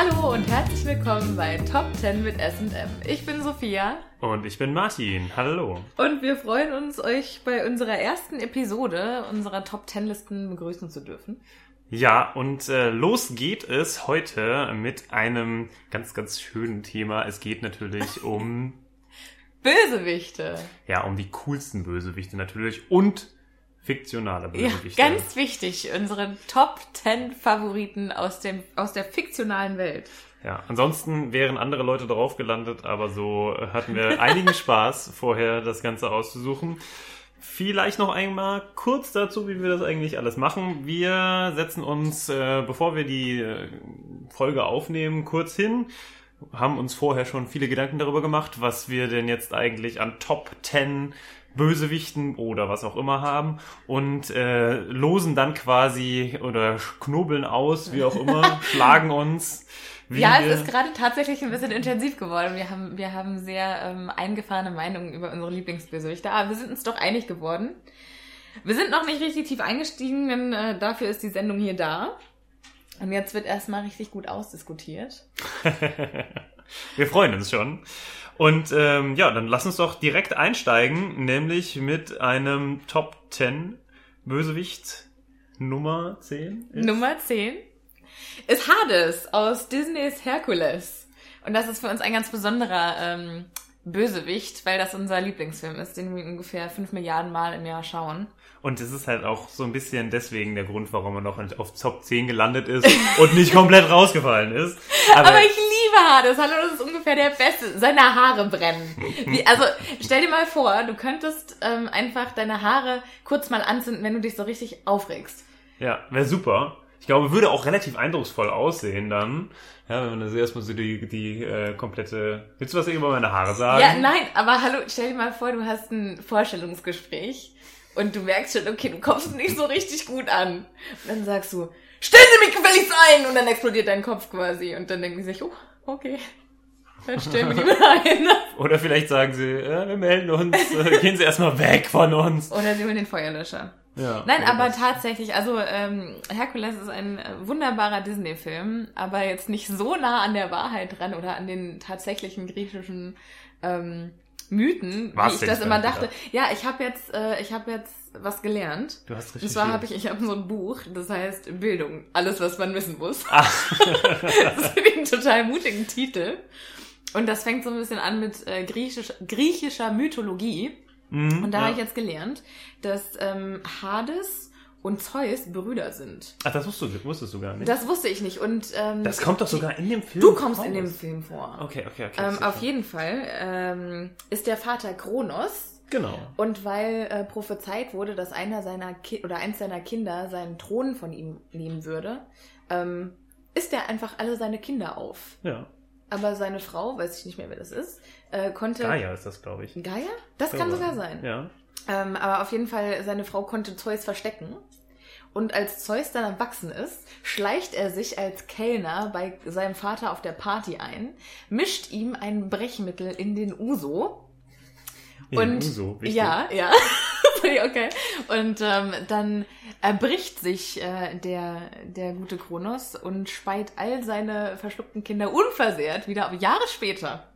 Hallo und herzlich willkommen bei Top 10 mit SM. Ich bin Sophia. Und ich bin Martin. Hallo. Und wir freuen uns, euch bei unserer ersten Episode unserer Top 10 Listen begrüßen zu dürfen. Ja, und äh, los geht es heute mit einem ganz, ganz schönen Thema. Es geht natürlich um Bösewichte. Ja, um die coolsten Bösewichte natürlich und fiktionale Bösewichte. Ja, ganz wichtig, unsere Top 10 Favoriten aus, dem, aus der fiktionalen Welt. Ja, ansonsten wären andere Leute drauf gelandet, aber so hatten wir einigen Spaß, vorher das Ganze auszusuchen. Vielleicht noch einmal kurz dazu, wie wir das eigentlich alles machen. Wir setzen uns, äh, bevor wir die äh, Folge aufnehmen, kurz hin, haben uns vorher schon viele Gedanken darüber gemacht, was wir denn jetzt eigentlich an Top 10 Bösewichten oder was auch immer haben und äh, losen dann quasi oder knobeln aus, wie auch immer, schlagen uns. ja, es ist gerade tatsächlich ein bisschen intensiv geworden. Wir haben, wir haben sehr ähm, eingefahrene Meinungen über unsere Lieblingsbösewichte, aber wir sind uns doch einig geworden. Wir sind noch nicht richtig tief eingestiegen, denn äh, dafür ist die Sendung hier da. Und jetzt wird erstmal richtig gut ausdiskutiert. wir freuen uns schon. Und ähm, ja, dann lass uns doch direkt einsteigen, nämlich mit einem Top 10 Bösewicht Nummer 10. Ist? Nummer 10 ist Hades aus Disneys Hercules. Und das ist für uns ein ganz besonderer ähm, Bösewicht, weil das unser Lieblingsfilm ist, den wir ungefähr 5 Milliarden Mal im Jahr schauen. Und es ist halt auch so ein bisschen deswegen der Grund, warum er noch auf Top 10 gelandet ist und nicht komplett rausgefallen ist. Aber, Aber ich liebe Hades. Hallo, das ist ungefähr der Beste. Seine Haare brennen. Wie, also stell dir mal vor, du könntest ähm, einfach deine Haare kurz mal anzünden, wenn du dich so richtig aufregst. Ja, wäre super. Ich glaube, würde auch relativ eindrucksvoll aussehen dann. Ja, wenn man das erstmal so die, die äh, komplette. Willst du was über meine Haare sagen? Ja, nein, aber hallo, stell dir mal vor, du hast ein Vorstellungsgespräch und du merkst schon, okay, du kommst nicht so richtig gut an. Und dann sagst du, stellen Sie mich gefälligst ein! Und dann explodiert dein Kopf quasi. Und dann denken sie sich, oh, okay. Dann stellen wir die mal ein. Oder vielleicht sagen sie, ja, wir melden uns, äh, gehen Sie erstmal weg von uns. Oder sie holen den Feuerlöscher. Ja, Nein, aber tatsächlich, also ähm, Herkules ist ein äh, wunderbarer Disney-Film, aber jetzt nicht so nah an der Wahrheit dran oder an den tatsächlichen griechischen ähm, Mythen, was wie ich das immer dachte. Ja, ich habe jetzt, äh, ich habe jetzt was gelernt. Du hast richtig. Und zwar habe ich, ich habe so ein Buch, das heißt Bildung, alles, was man wissen muss. Ach. das ich einen total mutigen Titel. Und das fängt so ein bisschen an mit äh, griechisch, griechischer Mythologie. Mhm, und da ja. habe ich jetzt gelernt, dass ähm, Hades und Zeus Brüder sind. Ach, das wusstest du, wusstest du gar nicht. Das wusste ich nicht. Und ähm, das kommt doch sogar in dem Film. Du kommst raus. in dem Film vor. Okay, okay, okay. Ähm, auf jeden Fall ähm, ist der Vater Kronos. Genau. Und weil äh, prophezeit wurde, dass einer seiner Ki oder eins seiner Kinder seinen Thron von ihm nehmen würde, ähm, isst er einfach alle seine Kinder auf. Ja. Aber seine Frau, weiß ich nicht mehr, wer das ist, äh, konnte. Gaia ist das, glaube ich. Gaia? Das kann sogar sein. Ja. Ähm, aber auf jeden Fall, seine Frau konnte Zeus verstecken. Und als Zeus dann erwachsen ist, schleicht er sich als Kellner bei seinem Vater auf der Party ein, mischt ihm ein Brechmittel in den Uso. In und Uso, wichtig. ja, ja, okay. Und ähm, dann erbricht sich äh, der der gute Kronos und speit all seine verschluckten Kinder unversehrt wieder Jahre später.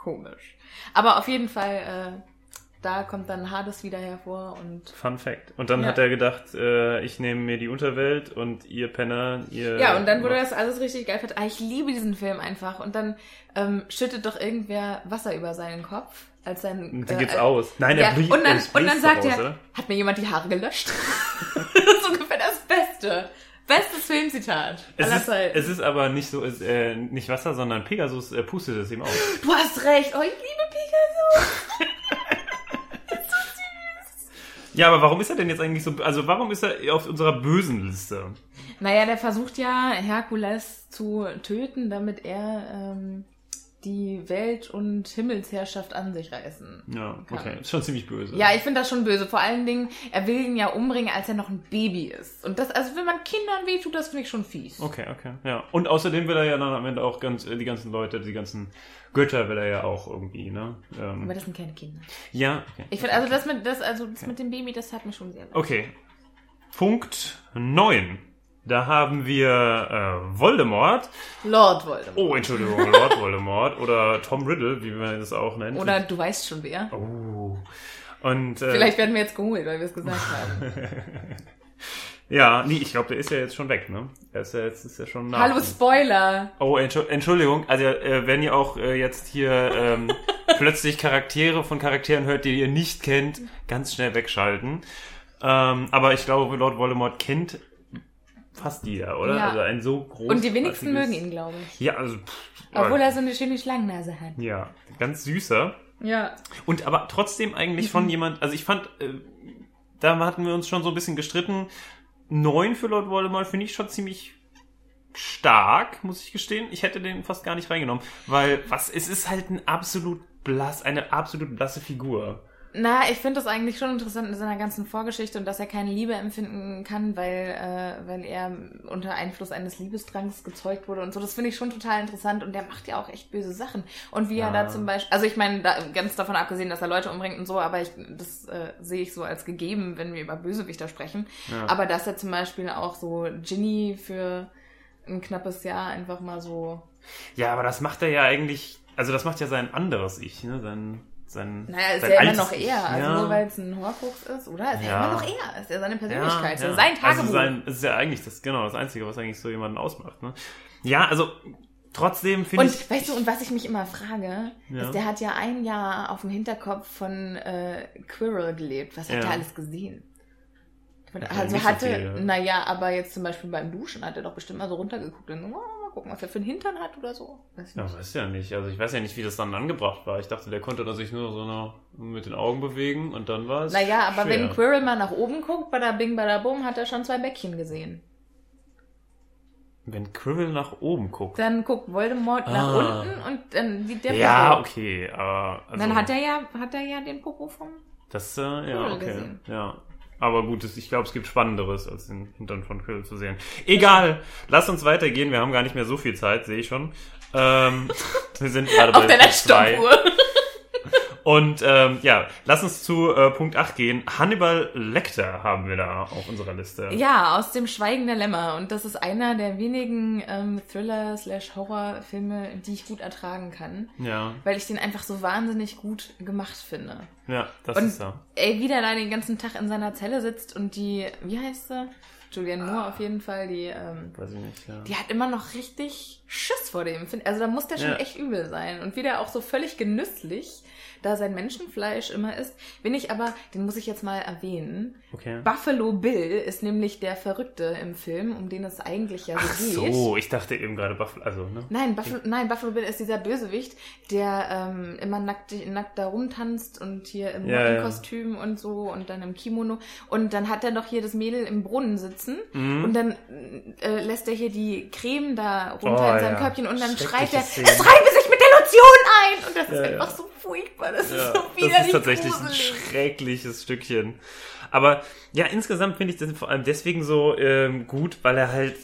Komisch. Aber auf jeden Fall äh, da kommt dann Hades wieder hervor und. Fun Fact. Und dann ja. hat er gedacht, äh, ich nehme mir die Unterwelt und ihr Penner, ihr. Ja, und dann wurde das alles richtig geil. Ah, ich liebe diesen Film einfach. Und dann ähm, schüttet doch irgendwer Wasser über seinen Kopf. Als sein, dann äh, geht's aus. Nein, er ja, blieb, und dann, und dann sagt er, oder? hat mir jemand die Haare gelöscht? das ist ungefähr das Beste. Bestes Filmzitat es ist. Es ist aber nicht so, ist, äh, nicht Wasser, sondern Pegasus äh, pustet es ihm aus. Du hast recht. Oh, ich liebe Pegasus. Ja, aber warum ist er denn jetzt eigentlich so, also warum ist er auf unserer bösen Liste? Naja, der versucht ja Herkules zu töten, damit er ähm, die Welt- und Himmelsherrschaft an sich reißen. Ja, kann. okay. Ist schon ziemlich böse. Ja, ich finde das schon böse. Vor allen Dingen, er will ihn ja umbringen, als er noch ein Baby ist. Und das, also wenn man Kindern wehtut, das finde ich schon fies. Okay, okay. Ja. Und außerdem will er ja dann am Ende auch ganz, äh, die ganzen Leute, die ganzen Götter will er ja auch irgendwie, ne? Ähm, Aber das sind keine Kinder. Ja, okay. Ich finde, also das mit, das, also das okay. mit dem Baby, das hat mich schon sehr leid. Okay. Punkt 9. Da haben wir äh, Voldemort. Lord Voldemort. Oh, Entschuldigung, Lord Voldemort. Oder Tom Riddle, wie man das auch nennt. Oder du weißt schon wer. Oh. Und, äh, Vielleicht werden wir jetzt geholt, weil wir es gesagt haben. ja, nee, ich glaube, der ist ja jetzt schon weg, ne? Er ist ja jetzt ist ja schon nach. Hallo Spoiler. Oh, Entschu- Entschuldigung. Also, äh, wenn ihr auch äh, jetzt hier ähm, plötzlich Charaktere von Charakteren hört, die ihr nicht kennt, ganz schnell wegschalten. Ähm, aber ich glaube, Lord Voldemort kennt fast jeder, oder? Ja. Also ein so groß. Und die wenigsten mögen ihn, glaube ich. Ja, also. Pff, Obwohl er so eine schöne Schlangennase hat. Ja, ganz süßer. Ja. Und aber trotzdem eigentlich Mhm. von jemand, also ich fand, äh, da hatten wir uns schon so ein bisschen gestritten. Neun für Lord Voldemort finde ich schon ziemlich stark, muss ich gestehen. Ich hätte den fast gar nicht reingenommen, weil was, es ist halt ein absolut blass, eine absolut blasse Figur. Na, ich finde das eigentlich schon interessant in seiner ganzen Vorgeschichte und dass er keine Liebe empfinden kann, weil, äh, weil er unter Einfluss eines Liebesdrangs gezeugt wurde und so. Das finde ich schon total interessant und der macht ja auch echt böse Sachen. Und wie er Ja. da zum Beispiel, also ich meine, da, ganz davon abgesehen, dass er Leute umbringt und so, aber ich, das äh, sehe ich so als gegeben, wenn wir über Bösewichter sprechen. Ja. Aber dass er zum Beispiel auch so Ginny für ein knappes Jahr einfach mal so Ja, aber das macht er ja eigentlich, also das macht ja sein anderes Ich, ne? Sein, sein, Naja, ist sein ja immer noch er. Also ja. nur weil es ein Horcrux ist, oder? Ist ja, Ja. immer noch er. Ist ja seine Persönlichkeit. Ja, so ja. sein Tagebuch. Also sein, ist ja eigentlich das, genau, das Einzige, was eigentlich so jemanden ausmacht, ne? Ja, also, trotzdem finde und ich. weißt du, und was ich mich immer frage, Ja. ist, der hat ja ein Jahr auf dem Hinterkopf von äh, Quirrell gelebt. Was hat Ja. er alles gesehen? Also so hatte, viel. naja, aber jetzt zum Beispiel beim Duschen hat er doch bestimmt mal so runtergeguckt und oh, mal gucken, was er für einen Hintern hat oder so. Weiß ich Ja, weiß ja nicht. Also ich weiß ja nicht, wie das dann angebracht war. Ich dachte, der konnte da sich nur so noch mit den Augen bewegen und dann war es. Naja, aber schwer. wenn Quirrell mal nach oben guckt, bada bing, bada bum, hat er schon zwei Bäckchen gesehen. Wenn Quirrell nach oben guckt. Dann guckt Voldemort nach Ah. unten und dann sieht der ja, Popo. okay, aber. Also, Dann hat er ja, hat er ja den Popo vom. Das, äh, ja, okay. gesehen. Ja. Aber gut, ich glaube, es gibt Spannenderes, als den Hintern von Quirrell zu sehen. Egal, lass uns weitergehen. Wir haben gar nicht mehr so viel Zeit, sehe ich schon. Ähm, wir sind gerade bei Auf deiner Punkt zwei. Stoppuhr. Und ähm, ja, lass uns zu äh, Punkt 8 gehen. Hannibal Lecter haben wir da auf unserer Liste. Ja, aus dem Schweigen der Lämmer. Und das ist einer der wenigen ähm, Thriller-slash-Horror-Filme, die ich gut ertragen kann. Ja, Weil ich den einfach so wahnsinnig gut gemacht finde. ja das Und ist er. ey, wie der da den ganzen Tag in seiner Zelle sitzt und die, wie heißt sie? Julianne Moore auf jeden Fall, die, ähm, nicht, ja. die hat immer noch richtig Schiss vor dem. Also da muss der schon Ja. echt übel sein. Und wie der auch so völlig genüsslich da sein Menschenfleisch immer isst. Bin ich aber, den muss ich jetzt mal erwähnen. Okay. Buffalo Bill ist nämlich der Verrückte im Film, um den es eigentlich ja so Ach geht. so, ich dachte eben gerade Buffalo, also, ne? Nein, Buffalo, nein, Buffalo Bill ist dieser Bösewicht, der ähm, immer nackt, nackt da rumtanzt und hier im Ja. Mottenkostüm und so und dann im Kimono. Und dann hat er doch hier das Mädel im Brunnen sitzen Mhm. und dann äh, lässt er hier die Creme da runter Oh, in sein ja. Körbchen und dann schreit er, Szene. es reibe sich mit der Lotion ein! Und das ist Ja, einfach ja. so furchtbar, das ist so das widerlich ist tatsächlich ein gruselig. schreckliches Stückchen. Aber ja, insgesamt finde ich das vor allem deswegen so ähm, gut, weil er halt,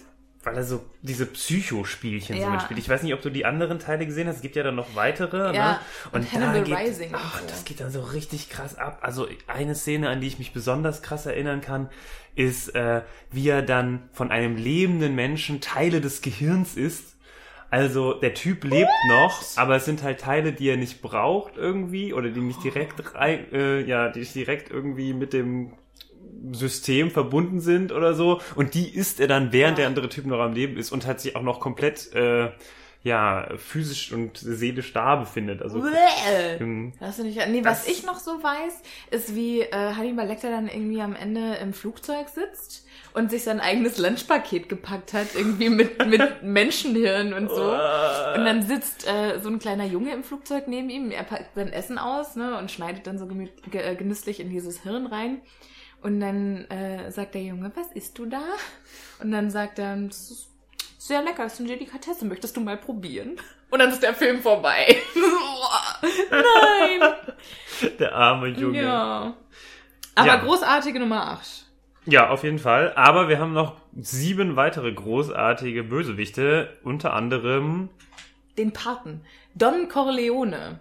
weil er so diese Psychospielchen so Ja. mitspielt. Ich weiß nicht, ob du die anderen Teile gesehen hast. Es gibt ja dann noch weitere. Ja, ne? und da Hannibal geht, Rising und ach, so. das geht dann so richtig krass ab. Also eine Szene, an die ich mich besonders krass erinnern kann, ist, äh, wie er dann von einem lebenden Menschen Teile des Gehirns isst. Also der Typ lebt noch, aber es sind halt Teile, die er nicht braucht irgendwie oder die nicht direkt rein, äh, ja, die nicht direkt irgendwie mit dem System verbunden sind oder so. Und die isst er dann, während der andere Typ noch am Leben ist und hat sich auch noch komplett äh, ja physisch und seelisch da befindet. Also ähm, Das finde ich, nee, was ich noch so weiß, ist, wie äh, Hannibal Lecter dann irgendwie am Ende im Flugzeug sitzt und sich sein eigenes Lunchpaket gepackt hat, irgendwie mit, mit Menschenhirn und so. Und dann sitzt äh, so ein kleiner Junge im Flugzeug neben ihm, er packt sein Essen aus ne, und schneidet dann so ge äh, genüsslich in dieses Hirn rein. Und dann äh, sagt der Junge, was isst du da? Und dann sagt er, das ist sehr lecker, das ist eine Delikatesse, möchtest du mal probieren? Und dann ist der Film vorbei. Nein! der arme Junge. Ja. Ja. Aber Ja. großartige Nummer 8. auf jeden Fall. Aber wir haben noch sieben weitere großartige Bösewichte, unter anderem Den Paten. Don Corleone.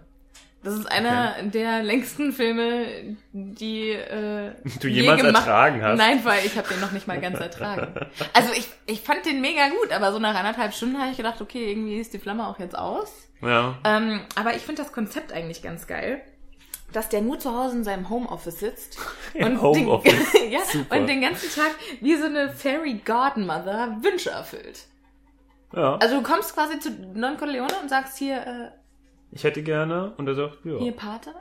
Das ist einer okay. der längsten Filme, die äh, du jemals gemacht. ertragen hast. Nein, weil ich habe den noch nicht mal ganz ertragen. Also ich, ich fand den mega gut, aber so nach anderthalb Stunden habe ich gedacht, okay, irgendwie ist die Flamme auch jetzt aus. Ja. Ähm, aber ich finde das Konzept eigentlich ganz geil dass der nur zu Hause in seinem Homeoffice sitzt und, Homeoffice. Den, ja, und den ganzen Tag wie so eine Fairy Godmother Wünsche erfüllt. Ja. Also du kommst quasi zu Non Corleone und sagst hier, äh, ich hätte gerne und er sagt, ja. Hier Pate?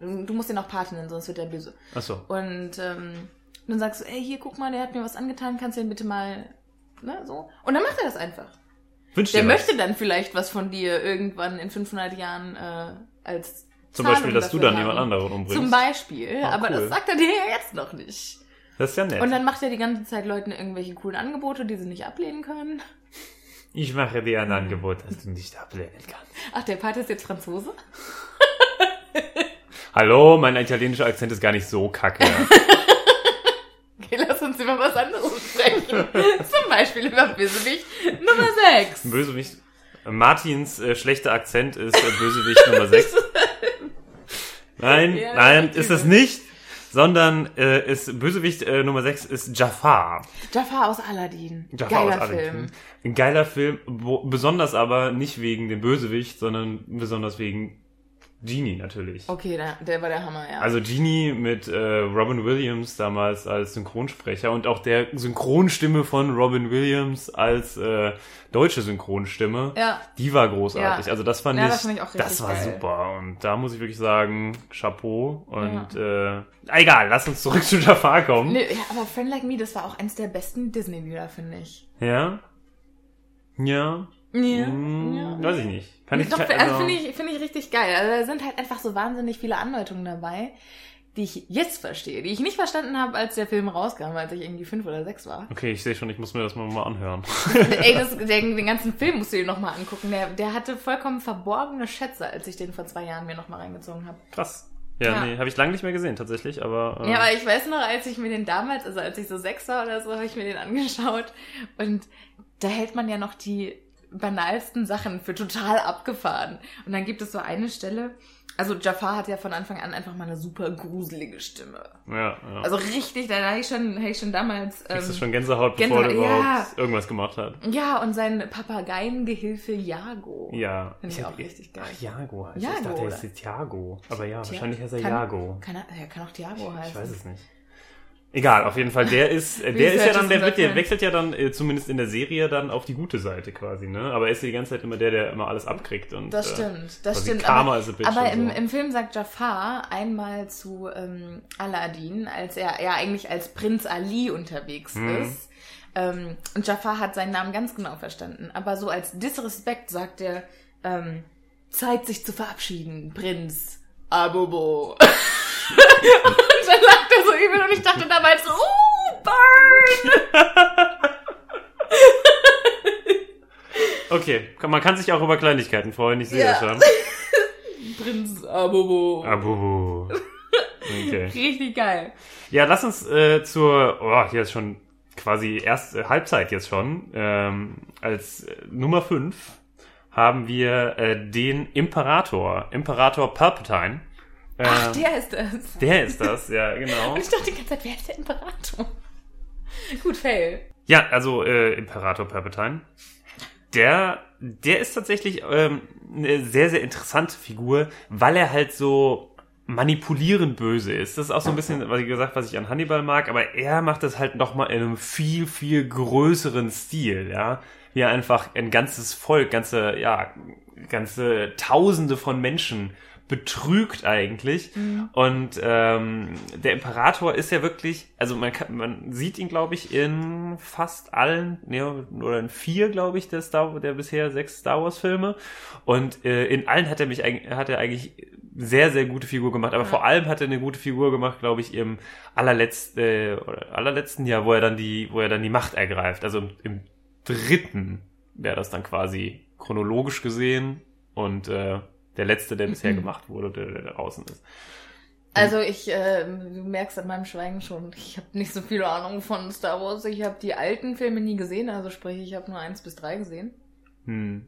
Du musst ihn auch Pate nennen, sonst wird er böse. Ach so. Und ähm, dann sagst du, ey, hier, guck mal, der hat mir was angetan, kannst du ihn bitte mal, ne, so. Und dann macht er das einfach. Wünscht der möchte dann vielleicht was von dir irgendwann in 500 Jahren äh, als Zum Beispiel, dass du dann haben. jemand anderen umbringst. Zum Beispiel, ah, aber cool. das sagt er dir ja jetzt noch nicht. Das ist ja nett. Und dann macht er die ganze Zeit Leuten irgendwelche coolen Angebote, die sie nicht ablehnen können. Ich mache dir ein Angebot, das du nicht ablehnen kannst. Ach, der Pate ist jetzt Franzose? Hallo, mein italienischer Akzent ist gar nicht so kacke. okay, lass uns über was anderes sprechen. Zum Beispiel über Bösewicht Nummer 6. Bösewicht. Martins äh, schlechter Akzent ist äh, Bösewicht Nummer 6. Nein, ja, nein, ist es nicht sondern äh, ist Bösewicht äh, Nummer 6 ist Jafar. Jafar aus Aladdin. Jafar Geiler aus Aladdin. Film. Ein geiler Film, wo, besonders aber nicht wegen dem Bösewicht, sondern besonders wegen Genie natürlich. Okay, der, der war der Hammer, ja. Also Genie mit äh, Robin Williams damals als Synchronsprecher und auch der Synchronstimme von Robin Williams als äh, deutsche Synchronstimme. Ja. Die war großartig. Ja. Also das fand ja, ich, das, fand ich auch das war geil. super. Und da muss ich wirklich sagen, Chapeau. Und ja. äh, egal, lass uns zurück zu Jafar kommen. Nee, ja, aber Friend Like Me, das war auch eins der besten Disney-Lieder, finde ich. Ja. Ja. Ja, hm, ja. Weiß ich nicht. Kann ich, Doch, also, also finde ich, finde ich richtig geil. Also da sind halt einfach so wahnsinnig viele Andeutungen dabei, die ich jetzt verstehe, die ich nicht verstanden habe, als der Film rauskam, als ich irgendwie fünf oder sechs war. Okay, ich sehe schon, ich muss mir das mal, mal anhören. Ey, das, den, den ganzen Film musst du dir nochmal angucken. Der, der hatte vollkommen verborgene Schätze, als ich den vor zwei Jahren mir nochmal reingezogen habe. Krass. Ja, ja, nee, habe ich lange nicht mehr gesehen, tatsächlich, aber. Äh... Ja, aber ich weiß noch, als ich mir den damals, also als ich so sechs war oder so, habe ich mir den angeschaut und da hält man ja noch die banalsten Sachen für total abgefahren. Und dann gibt es so eine Stelle, also Jafar hat ja von Anfang an einfach mal eine super gruselige Stimme. Ja, ja. Also richtig, da habe ich schon, hab ich schon damals. Ähm, Kriegst du schon Gänsehaut, bevor Gänsehaut, er überhaupt ja. irgendwas gemacht hat. Ja, und sein Papageiengehilfe Jago. Ja. Finde ich auch richtig geil. Ach, Jago heißt Jago, Ich dachte, er ist Thiago. Aber ja, Thi wahrscheinlich heißt er kann, Jago. Kann er, er kann auch Thiago heißen. Ich weiß es nicht. Egal, auf jeden Fall, der ist, äh, der ist ja dann, der wird, der wechselt ja dann, äh, zumindest in der Serie, dann auf die gute Seite quasi, ne? Aber er ist die ganze Zeit immer der, der immer alles abkriegt und. Das stimmt, das stimmt. Karma aber is a bitch aber im, so. im Film sagt Jafar einmal zu ähm, Aladdin, als er ja eigentlich als Prinz Ali unterwegs Mhm. ist. Ähm, und Jafar hat seinen Namen ganz genau verstanden. Aber so als Disrespekt sagt er, ähm, Zeit sich zu verabschieden, Prinz Abobo. und dann lacht er so übel und ich dachte dabei so, uh, burn! Okay, man kann sich auch über Kleinigkeiten freuen, ich sehe Ja. das schon. Prinz Abobo. Abubu. Okay. Richtig geil. Ja, lass uns äh, zur, oh, hier ist schon quasi erst äh, Halbzeit jetzt schon. Ähm, als äh, Nummer 5 haben wir äh, den Imperator, Imperator Palpatine. Ähm, Ach, der ist das. der ist das, ja, genau. Und ich dachte die ganze Zeit, wer ist der Imperator? Gut, fail. Ja, also äh, Imperator Palpatine. Der, der ist tatsächlich ähm, eine sehr, sehr interessante Figur, weil er halt so manipulierend böse ist. Das ist auch so ein bisschen, was ich gesagt, was ich an Hannibal mag, aber er macht das halt nochmal in einem viel, viel größeren Stil, ja. Wie er einfach ein ganzes Volk, ganze, ja, ganze Tausende von Menschen betrügt eigentlich. Und ähm, der Imperator ist ja wirklich, also man kann, man sieht ihn, glaube ich, in fast allen, ja, oder in vier, glaube ich, der Star, der bisher sechs Star Wars Filme. Und äh, in allen hat er mich eigentlich, hat er eigentlich sehr, sehr gute Figur gemacht. Aber Ja. vor allem hat er eine gute Figur gemacht, glaube ich, im allerletzten, äh, oder allerletzten Jahr, wo er dann die, wo er dann die Macht ergreift. Also im, im dritten wäre das dann quasi chronologisch gesehen und äh, der letzte, der bisher Mhm. gemacht wurde, der, der draußen ist. Also ich, äh, du merkst an meinem Schweigen schon, ich habe nicht so viel Ahnung von Star Wars. Ich habe die alten Filme nie gesehen, also sprich, ich habe nur eins bis drei gesehen. Hm.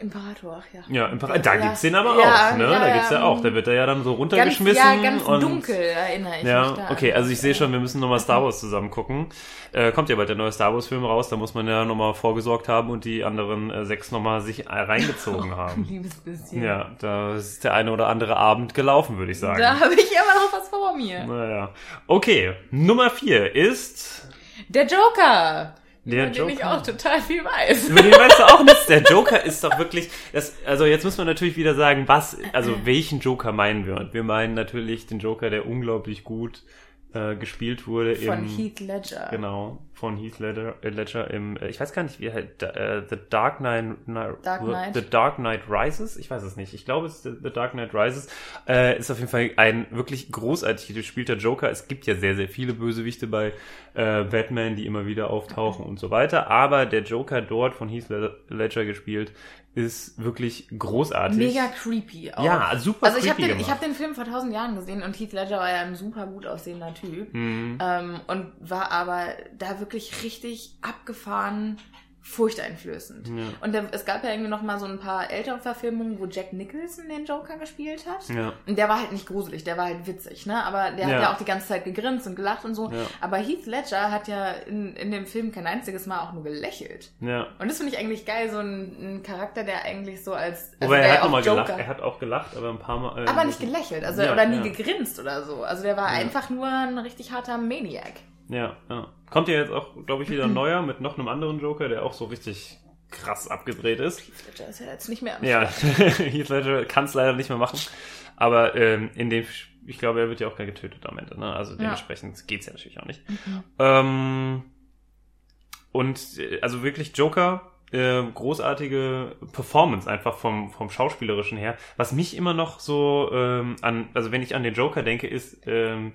Imperator, ach ja. Ja, Imperator. Da Ja. gibt's den aber Ja, auch, ne? ja, da gibt's ja ja, auch. Da wird er ja dann so Ganz, runtergeschmissen. ja, ganz und dunkel erinnere ich mich Ja, okay, also ich sehe schon, wir müssen nochmal Star Wars zusammen gucken. Äh, kommt ja bald der neue Star Wars Film raus, da muss man ja nochmal vorgesorgt haben und die anderen äh, sechs nochmal sich äh, reingezogen haben. Liebes bisschen. Ja, da ist der eine oder andere Abend gelaufen, würde ich sagen. Da habe ich immer noch was vor mir. Naja. Okay, Nummer vier ist Der Joker. Der über den ich Joker. auch total viel weiß. Über den weißt du auch nichts. Der Joker ist doch wirklich, das, also jetzt muss man natürlich wieder sagen, was, also welchen Joker meinen wir? Und wir meinen natürlich den Joker, der unglaublich gut äh, gespielt wurde Von im, Heath Ledger. genau, von Heath Ledger, äh, Ledger im, äh, ich weiß gar nicht, wie er halt, äh, The Dark Knight, Ni- Dark Knight. The Dark Knight Rises, ich weiß es nicht. Ich glaube, es ist The, The Dark Knight Rises, äh, ist auf jeden Fall ein wirklich großartig gespielter Joker. Es gibt ja sehr, sehr viele Bösewichte bei äh, Batman, die immer wieder auftauchen und so weiter. Aber der Joker dort von Heath Ledger gespielt ist wirklich großartig. Mega creepy auch. Ja, super Also ich habe creepy den, ich gemacht. hab den Film vor tausend Jahren gesehen und Heath Ledger war ja ein super gut aussehender Typ. Mhm. Ähm, und war aber da wirklich richtig abgefahren, furchteinflößend. Ja. Und der, es gab ja irgendwie noch mal so ein paar ältere Verfilmungen, wo Jack Nicholson den Joker gespielt hat. Ja. Und der war halt nicht gruselig, der war halt witzig, ne? Aber der Ja. hat ja auch die ganze Zeit gegrinst und gelacht und so. Ja. Aber Heath Ledger hat ja in, in dem Film kein einziges Mal auch nur gelächelt. Ja. Und das finde ich eigentlich geil, so ein, ein Charakter, der eigentlich so als. also Wobei er hat nochmal gelacht. Er hat auch gelacht, aber ein paar Mal. äh, aber nicht gelächelt, also oder nie gegrinst oder so. Also der war einfach nur ein richtig harter Maniac. Ja, ja. Kommt ja jetzt auch, glaube ich, wieder ein neuer mit noch einem anderen Joker, der auch so richtig krass abgedreht ist. Heath Ledger ist ja jetzt nicht mehr am Ja, Heath Ledger kann es leider nicht mehr machen. Aber ähm, in dem, ich glaube, er wird ja auch gar getötet am Ende. Ne? Also dementsprechend geht's ja natürlich auch nicht. Ähm, und äh, also wirklich Joker, äh, großartige Performance einfach vom, vom Schauspielerischen her. Was mich immer noch so ähm, an, also wenn ich an den Joker denke, ist, ähm,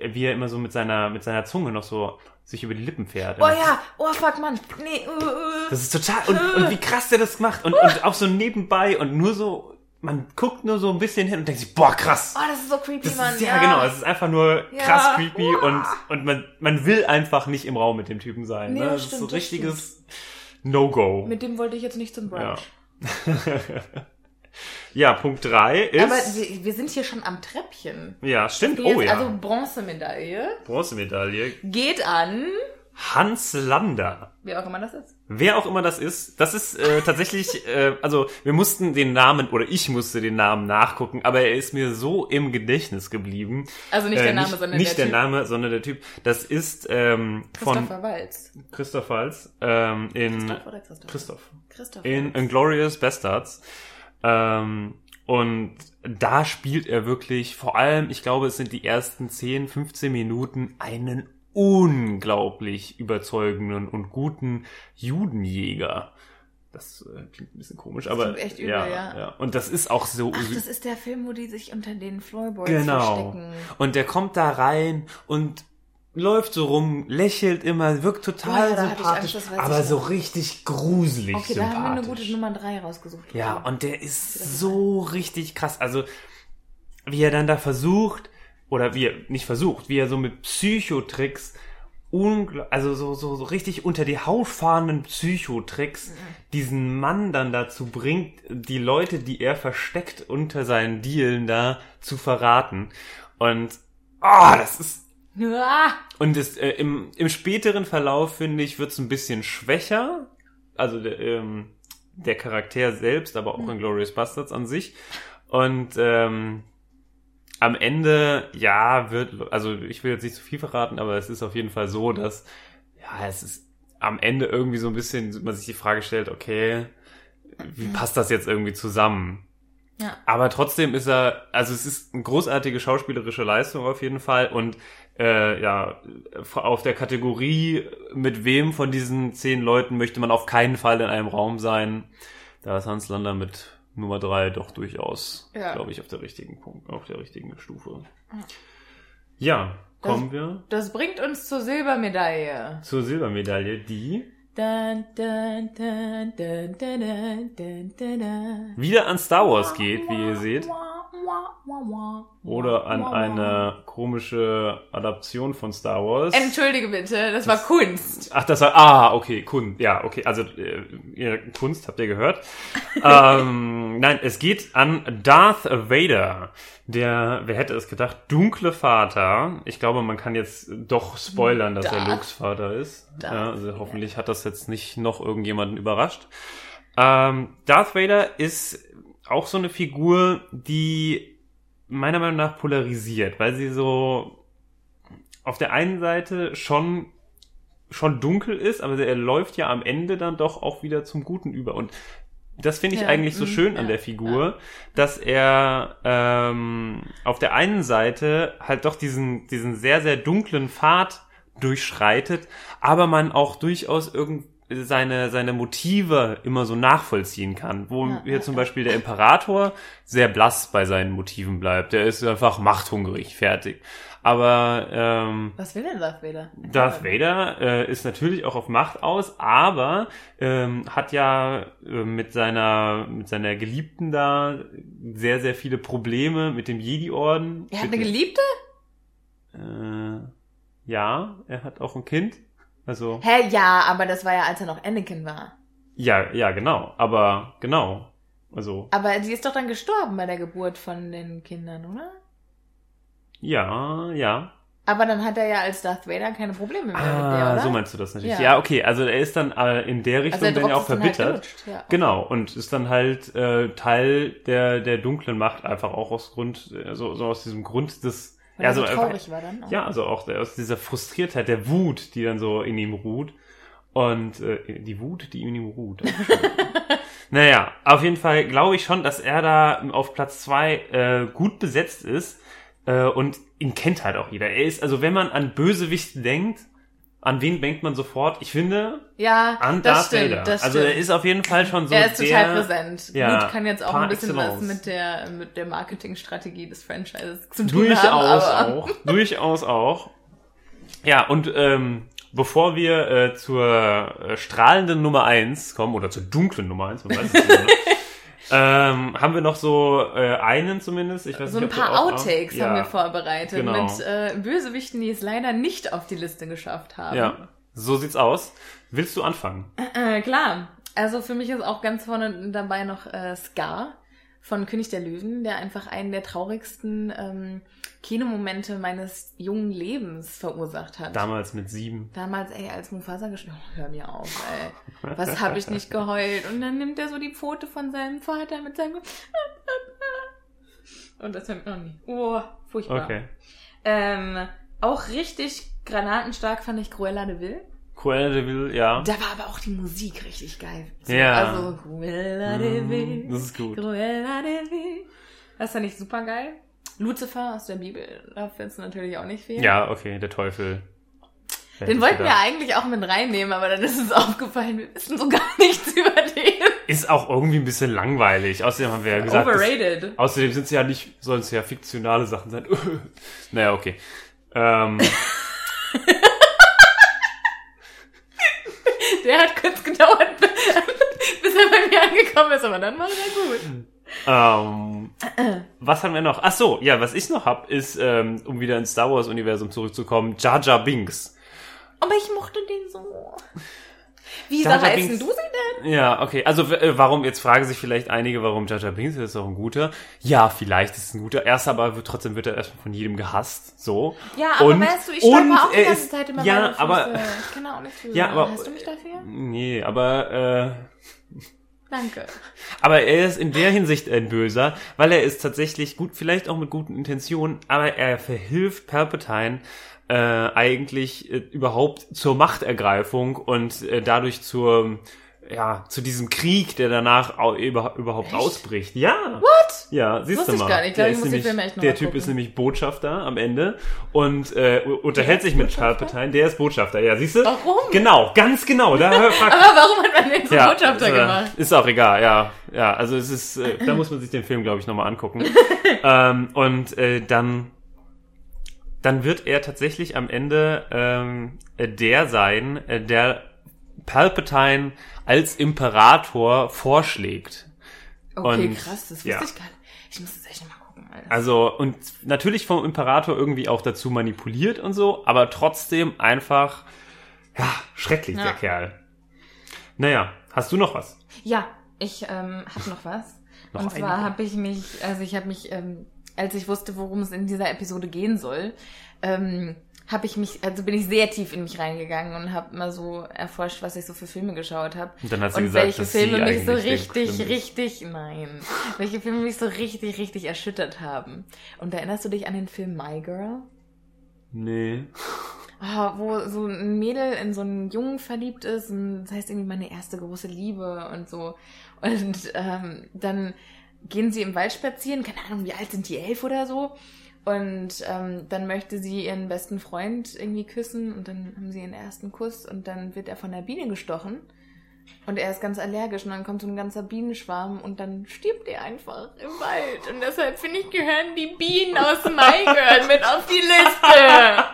wie er immer so mit seiner, mit seiner Zunge noch so sich über die Lippen fährt. Oh ja, oh fuck, Mann. Nee, uh, uh. Das ist total, und, und wie krass der das macht und, und auch so nebenbei und nur so, man guckt nur so ein bisschen hin und denkt sich, boah, krass. Oh, das ist so creepy, Das Mann. ist, ja, genau, es ist einfach nur Ja. krass creepy Uah. und, und man, man will einfach nicht im Raum mit dem Typen sein. Nee, ne? das Das ist so stimmt, richtiges No-Go. Mit dem wollte ich jetzt nicht zum Ja. Brunch. Ja, Punkt drei ist. Aber wir, wir sind hier schon am Treppchen. ja, stimmt. Oh ja. Also Bronzemedaille Bronzemedaille. geht an, Hans Lander. wie auch immer das ist. Wer auch immer das ist, das ist äh, tatsächlich, äh, also wir mussten den Namen oder ich musste den Namen nachgucken, aber er ist mir so im Gedächtnis geblieben. Also nicht der Name, nicht, sondern nicht der der, Typ. Name, sondern der Typ. Das ist ähm, von Christopher Walz. Christoph Waltz ähm, in Christoph oder Christoph? Christoph Christoph. in. Inglorious Bastards. Ähm, und da spielt er wirklich, vor allem, ich glaube, es sind die ersten 10, 15 Minuten, einen unglaublich überzeugenden und guten Judenjäger. Das äh, klingt ein bisschen komisch, aber klingt echt übel, ja, ja. ja. Und das ist auch so Ach, das ist der Film, wo die sich unter den Floorboards genau. verstecken. Und der kommt da rein und läuft so rum, lächelt immer, wirkt total Oh ja, da ich sympathisch, Angst, aber so richtig gruselig Okay, da sympathisch. haben wir eine gute Nummer 3 rausgesucht. Ja, Okay. und der ist so richtig krass. Also, wie er dann da versucht, oder wie er nicht versucht, wie er so mit Psychotricks, also so, so, so richtig unter die Haut fahrenden Psychotricks, Mhm. diesen Mann dann dazu bringt, die Leute, die er versteckt unter seinen Dealen da, zu verraten. Und, ah, das ist und es, äh, im, im späteren Verlauf, finde ich, wird es ein bisschen schwächer. Also der, ähm, der Charakter selbst, aber auch in Glorious Bastards an sich. Und ähm, am Ende, ja, wird, also ich will jetzt nicht zu viel verraten, aber es ist auf jeden Fall so, dass, ja, es ist am Ende irgendwie so ein bisschen, man sich die Frage stellt, okay, wie passt das jetzt irgendwie zusammen? Ja. Aber trotzdem ist er, also es ist eine großartige schauspielerische Leistung auf jeden Fall und äh, ja, auf der Kategorie, mit wem von diesen zehn Leuten möchte man auf keinen Fall in einem Raum sein, da ist Hans Lander mit Nummer drei doch durchaus, Ja. glaube ich, auf der richtigen Punkt, auf der richtigen Stufe. Ja, kommen wir das bringt uns zur Silbermedaille. zur Silbermedaille, die wieder an Star Wars geht, wie ihr seht. Oder an eine komische Adaption von Star Wars. Entschuldige bitte, das war Kunst. Ach, das war, ah, okay, Kunst, ja, okay, also äh, ihr Kunst habt ihr gehört. ähm, nein, es geht an Darth Vader, der, wer hätte es gedacht, dunkle Vater. Ich glaube, man kann jetzt doch spoilern, dass Darth. er Lukes Vater ist. Darth Ja, also hoffentlich hat das jetzt nicht noch irgendjemanden überrascht. Ähm, Darth Vader ist auch so eine Figur, die meiner Meinung nach polarisiert, weil sie so auf der einen Seite schon schon dunkel ist, aber er läuft ja am Ende dann doch auch wieder zum Guten über. Und das finde ich Ja, eigentlich so mm, schön an ja, der Figur, dass er ähm, auf der einen Seite halt doch diesen, diesen sehr, sehr dunklen Pfad durchschreitet, aber man auch durchaus irgend seine, seine Motive immer so nachvollziehen kann. Wo Ja, hier ja, zum. Beispiel der Imperator sehr blass bei seinen Motiven bleibt. Der ist einfach machthungrig, fertig. Aber ähm, Was will denn Darth Vader? Darth Vader äh, ist natürlich auch auf Macht aus, aber ähm, hat ja äh, mit seiner mit seiner Geliebten da sehr sehr viele Probleme mit dem Jedi-Orden. Er hat eine Geliebte? Äh, ja, er hat auch ein Kind. Also Hä, ja, aber das war ja, als er noch Anakin war. ja, ja, genau. Aber genau. Also Aber die ist doch dann gestorben bei der Geburt von den Kindern, oder? ja, ja. Aber dann hat er ja als Darth Vader keine Probleme mehr mit der, Ah, oder? so meinst du das natürlich. Ja. Ja, okay. Also er ist dann äh, in der Richtung also dann ja auch halt verbittert. gelutscht, ja. Genau, und ist dann halt äh, Teil der, der dunklen Macht, einfach auch aus Grund, äh, so, so aus diesem Grund des. Weil er so traurig war dann. auch. ja, also auch aus dieser Frustriertheit, der Wut, die dann so in ihm ruht. Und äh, die Wut, die in ihm ruht. naja, auf jeden Fall glaube ich schon, dass er da auf Platz zwei äh, gut besetzt ist. Äh, und ihn kennt halt auch jeder. Er ist, also wenn man an Bösewicht denkt, an wen denkt man sofort? Ich finde, Ja, an das Darth stimmt, Vader. das also stimmt. er ist auf jeden Fall schon so er ist total der, präsent. ja, Gut, kann jetzt auch ein bisschen was excellence. mit der, mit der Marketingstrategie des Franchises zu tun Durchaus haben. aber- auch. Durchaus auch. Ja, und ähm, bevor wir äh, zur äh, strahlenden Nummer eins kommen, oder zur dunklen Nummer eins, man weiß es nicht, ne? Ähm, haben wir noch so äh, einen zumindest. Ich weiß So ein nicht, ob paar Outtakes ja, haben wir vorbereitet genau. mit äh, Bösewichten, die es leider nicht auf die Liste geschafft haben. Ja, so sieht's aus. Willst du anfangen? Äh, klar. Also für mich ist auch ganz vorne dabei noch äh, Scar von König der Löwen, der einfach einen der traurigsten ähm, Kinomomente meines jungen Lebens verursacht hat. Damals mit sieben. Damals, ey, als Mufasa gestorben, oh, hör mir auf, ey. Was habe ich nicht geheult? Und dann nimmt er so die Pfote von seinem Vater mit seinem... Und das hört noch nie. Oh, furchtbar. Okay. Ähm, auch richtig granatenstark fand ich Cruella de Vil. Cruella de Vil, ja. Da war aber auch die Musik richtig geil. So, Ja. Also Cruella de Vil. Das ist gut. Cruella de Vil. Das fand ich super geil. Lucifer aus der Bibel darf jetzt natürlich auch nicht fehlen. Ja, okay, der Teufel. Den hätte wollten wir eigentlich auch mit reinnehmen, aber dann ist uns aufgefallen, wir wissen so gar nichts über den. Ist auch irgendwie ein bisschen langweilig. Außerdem haben wir ja gesagt, Overrated. außerdem sind es ja nicht, sollen es ja fiktionale Sachen sein. naja, okay. Ähm, Der hat kurz gedauert, bis er bei mir angekommen ist, aber dann war er gut. ähm, was haben wir noch? Ach so, ja, was ich noch hab, ist, ähm, um wieder ins Star Wars Universum zurückzukommen, Jar Jar Binks. Aber ich mochte den so. Wie Jar heißen Binks- du sie denn? Ja, okay. Also äh, warum, jetzt fragen sich vielleicht einige, warum Jar Jar Binks ist doch ein guter. Ja, vielleicht ist es ein guter. Erst aber wird, trotzdem wird er erstmal von jedem gehasst. So. Ja, aber Und- weißt du, ich stolper auch die ganze ist- Zeit immer ja, meine Füße. aber- Ich kann auch nicht für. Ja, aber- Hast du mich dafür? Nee, aber äh, Danke. Aber er ist in der Hinsicht ein Böser, weil er ist tatsächlich gut, vielleicht auch mit guten Intentionen, aber er verhilft Palpatine äh, eigentlich äh, überhaupt zur Machtergreifung und äh, dadurch zur ja zu diesem Krieg, der danach über, überhaupt Echt? ausbricht. Ja. What? Ja, siehst Wusste du ich mal. gar nicht. Ich Der ich muss nämlich- Filme echt noch Der Typ gucken. ist nämlich Botschafter am Ende und äh, unterhält sich mit? Palpatine. Der ist Botschafter. Ja, siehst du? Warum? Genau, ganz genau. Da Aber warum hat man den so Botschafter ist, äh, gemacht? Ist auch egal, ja. Ja, also es ist, äh, da muss man sich den Film, glaube ich, nochmal angucken. ähm, und äh, dann, dann wird er tatsächlich am Ende ähm, äh, der sein, äh, der Palpatine als Imperator vorschlägt. Okay, Und- krass, das wusste ja. ich gar nicht. Ich muss das echt noch mal gucken. Also, und natürlich vom Imperator irgendwie auch dazu manipuliert und so, aber trotzdem einfach, ja, schrecklich, Ja. der Kerl. Naja, hast du noch was? Ja, ich ähm, habe noch was. Noch und zwar habe ich mich, also ich habe mich, ähm, als ich wusste, worum es in dieser Episode gehen soll, ähm, habe ich mich, also bin ich sehr tief in mich reingegangen und habe mal so erforscht, was ich so für Filme geschaut habe. Und dann hat sie Und gesagt, welche Filme mich so richtig, richtig, nein, welche Filme mich so richtig, richtig erschüttert haben. Und erinnerst du dich an den Film My Girl? Nee. Ah, wo so ein Mädel in so einen Jungen verliebt ist und das heißt irgendwie meine erste große Liebe und so. Und ähm, dann gehen sie im Wald spazieren, keine Ahnung, wie alt sind die, elf oder so. Und ähm, dann möchte sie ihren besten Freund irgendwie küssen und dann haben sie ihren ersten Kuss und dann wird er von der Biene gestochen. Und er ist ganz allergisch und dann kommt so ein ganzer Bienenschwarm und dann stirbt er einfach im Wald. Und deshalb finde ich, gehören die Bienen aus My Girl mit auf die Liste.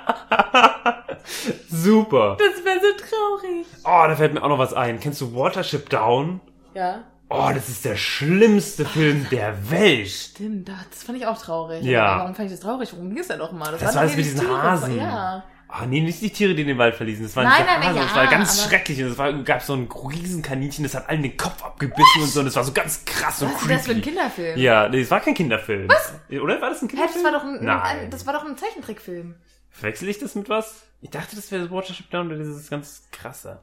Super. Das wäre so traurig. Oh, da fällt mir auch noch was ein. Kennst du Watership Down? Ja. Oh, das ist der schlimmste Film der Welt. Stimmt, das fand ich auch traurig. Ja. Warum fand ich das traurig? Worum ging es denn doch mal? Das waren war das mit die diesen Tiere. Hasen. Ja. Ah, nee, nicht die Tiere, die in den Wald verließen. Das waren Nein, diese nein, Hasen. das ja, war ganz schrecklich. Und es war, gab so ein Riesenkaninchen, das hat allen den Kopf abgebissen und so. Und das war so ganz krass und Was ist das für ein creepy. Kinderfilm? Ja, nee, das war kein Kinderfilm. Was? Oder war das ein Hä, Kinderfilm? das war doch ein, Nein. ein, das war doch ein Zeichentrickfilm. Verwechsel ich das mit was? Ich dachte, das wäre Watership Down oder dieses ganz krasse.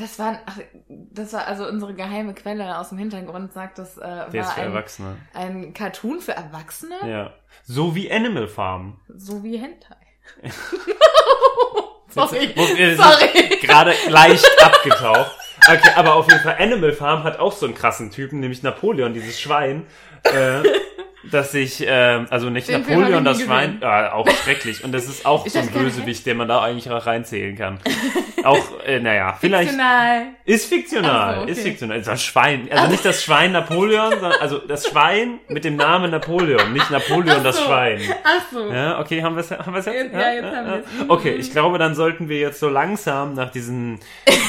Das war, das war also unsere geheime Quelle aus dem Hintergrund, sagt, das äh, Der ist war für ein, Erwachsene. ein Cartoon für Erwachsene, Ja. So wie Animal Farm. so wie Hentai. Sorry, sind sorry. Gerade leicht abgetaucht. Okay, aber auf jeden Fall Animal Farm hat auch so einen krassen Typen, nämlich Napoleon, dieses Schwein. Äh, dass sich, ähm, also nicht Den Napoleon, das ich Schwein, ja, auch schrecklich. Und das ist auch Ist so ein Bösewicht, den man da eigentlich auch reinzählen kann. Auch, äh, naja, vielleicht. Fiktional. Ist fiktional, so, okay. ist fiktional. Das Schwein, also nicht das Schwein Napoleon, sondern also das Schwein mit dem Namen Napoleon, nicht Napoleon Ach das so. Schwein. Ach so. Ja, okay, haben wir es haben wir's jetzt? Jetzt- ja, jetzt haben wir's. Mhm. Okay, ich glaube, dann sollten wir jetzt so langsam nach diesem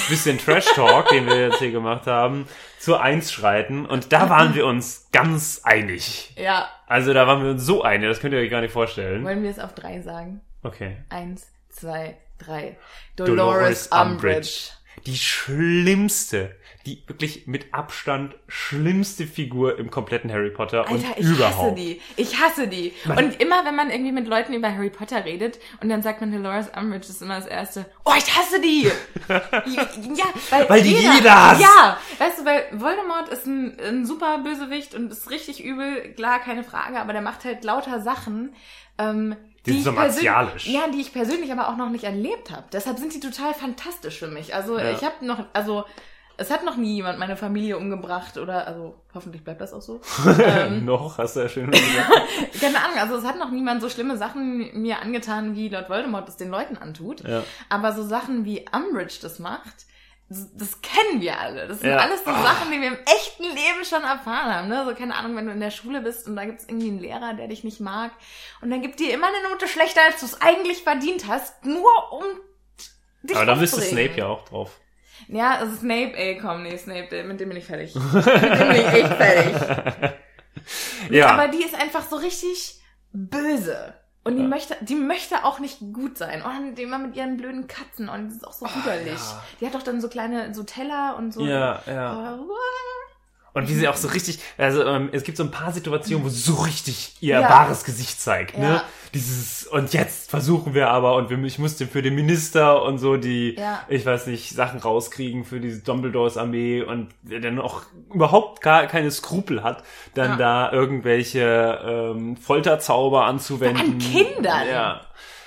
bisschen Trash-Talk, den wir jetzt hier gemacht haben, zur Eins schreiten. Und da waren wir uns ganz einig. Ja. Also da waren wir uns so einig, das könnt ihr euch gar nicht vorstellen. Wollen wir es auf drei sagen? Okay. Eins, zwei, drei. Dolores Dolores Umbridge. Umbridge. Die schlimmste, die wirklich mit Abstand schlimmste Figur im kompletten Harry Potter Alter, und ich überhaupt. hasse die. Ich hasse die. und immer, wenn man irgendwie mit Leuten über Harry Potter redet und dann sagt man Dolores Umbridge, ist immer das Erste. Oh, ich hasse die! ja, weil, Weil die jeder hasst. Ja, weißt du, weil Voldemort ist ein, ein super Bösewicht und ist richtig übel, klar, keine Frage, aber der macht halt lauter Sachen, ähm, Die sind ich so martialisch. Ja, die ich persönlich aber auch noch nicht erlebt habe. Deshalb sind die total fantastisch für mich. Also Ja. ich habe noch, also es hat noch nie jemand meine Familie umgebracht oder, also hoffentlich bleibt das auch so. ähm, Noch, hast du ja schön gesagt. keine Ahnung, also es hat noch niemand so schlimme Sachen mir angetan, wie Lord Voldemort es den Leuten antut. Ja. Aber so Sachen wie Umbridge das macht, das, das kennen wir alle. Das sind Ja. alles so Sachen, die wir im echten Leben schon erfahren haben. Ne? So, keine Ahnung, wenn du in der Schule bist und da gibt es irgendwie einen Lehrer, der dich nicht mag und dann gibt dir immer eine Note schlechter, als du es eigentlich verdient hast, nur um dich Aber da aufzuregen. Snape ja auch drauf. Ja, also Snape, ey, komm, nee, Snape, mit dem bin ich fertig. mit dem bin ich echt fertig. Ja. Aber die ist einfach so richtig böse. Und die Ja. möchte, die möchte auch nicht gut sein. Und immer mit ihren blöden Katzen. Und die ist auch so widerlich. ja. Die hat doch dann so kleine, so Teller und so. ja, ja. Aber, Und wie sie auch so richtig, also ähm, es gibt so ein paar Situationen, wo sie so richtig ihr Ja. wahres Gesicht zeigt, ne? Ja. Dieses, und jetzt versuchen wir aber, und wir, ich musste für den Minister und so die, Ja. ich weiß nicht, Sachen rauskriegen für diese Dumbledores Armee und der dann auch überhaupt gar keine Skrupel hat, dann da irgendwelche ähm, Folterzauber anzuwenden. An Kindern? Ja.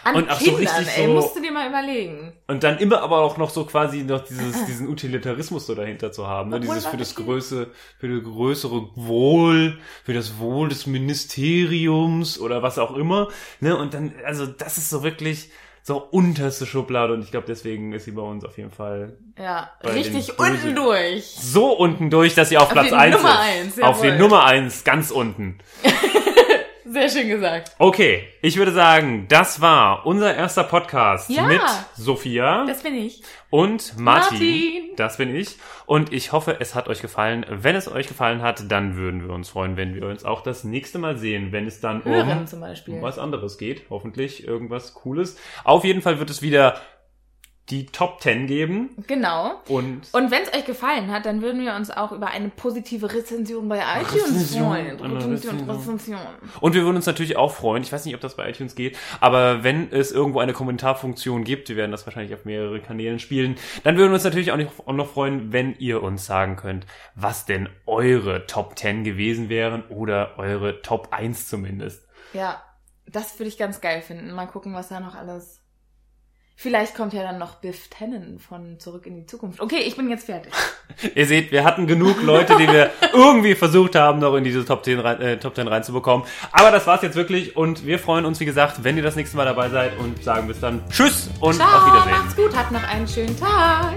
An Und auch so Kindern, richtig ey, so- musst du dir mal überlegen. Und dann immer aber auch noch so quasi noch dieses, diesen Utilitarismus so dahinter zu haben. Ne? Obwohl, Dieses für das die- größere, für das größere Wohl, für das Wohl des Ministeriums oder was auch immer. Ne? Und dann, also das ist so wirklich so unterste Schublade und ich glaube, deswegen ist sie bei uns auf jeden Fall Ja, richtig unten durch. so unten durch, dass sie auf, Platz die 1 Nummer ist. eins, auf die. Nummer 1, ganz unten. Sehr schön gesagt. Okay, ich würde sagen, das war unser erster Podcast Ja. mit Sophia Das bin ich. und Martin. Martin. Das bin ich. Und ich hoffe, es hat euch gefallen. Wenn es euch gefallen hat, dann würden wir uns freuen, wenn wir uns auch das nächste Mal sehen, wenn es dann um um was anderes geht. Hoffentlich irgendwas Cooles. Auf jeden Fall wird es wieder die Top 10 geben. Genau. Und Und wenn es euch gefallen hat, dann würden wir uns auch über eine positive Rezension bei iTunes freuen. Rezension. Rezension. Und wir würden uns natürlich auch freuen, ich weiß nicht, ob das bei iTunes geht, aber wenn es irgendwo eine Kommentarfunktion gibt, wir werden das wahrscheinlich auf mehrere Kanälen spielen, dann würden wir uns natürlich auch, nicht, auch noch freuen, wenn ihr uns sagen könnt, was denn eure Top 10 gewesen wären oder eure Top 1 zumindest. Ja, das würde ich ganz geil finden. Mal gucken, was da noch alles. Vielleicht kommt ja dann noch Biff Tannen von Zurück in die Zukunft. Okay, ich bin jetzt fertig. Ihr seht, wir hatten genug Leute, die wir irgendwie versucht haben, noch in diese Top 10, rein, äh, Top 10 reinzubekommen. Aber das war's jetzt wirklich und wir freuen uns, wie gesagt, wenn ihr das nächste Mal dabei seid und sagen bis dann Tschüss und Ciao, auf Wiedersehen. macht's gut, habt noch einen schönen Tag.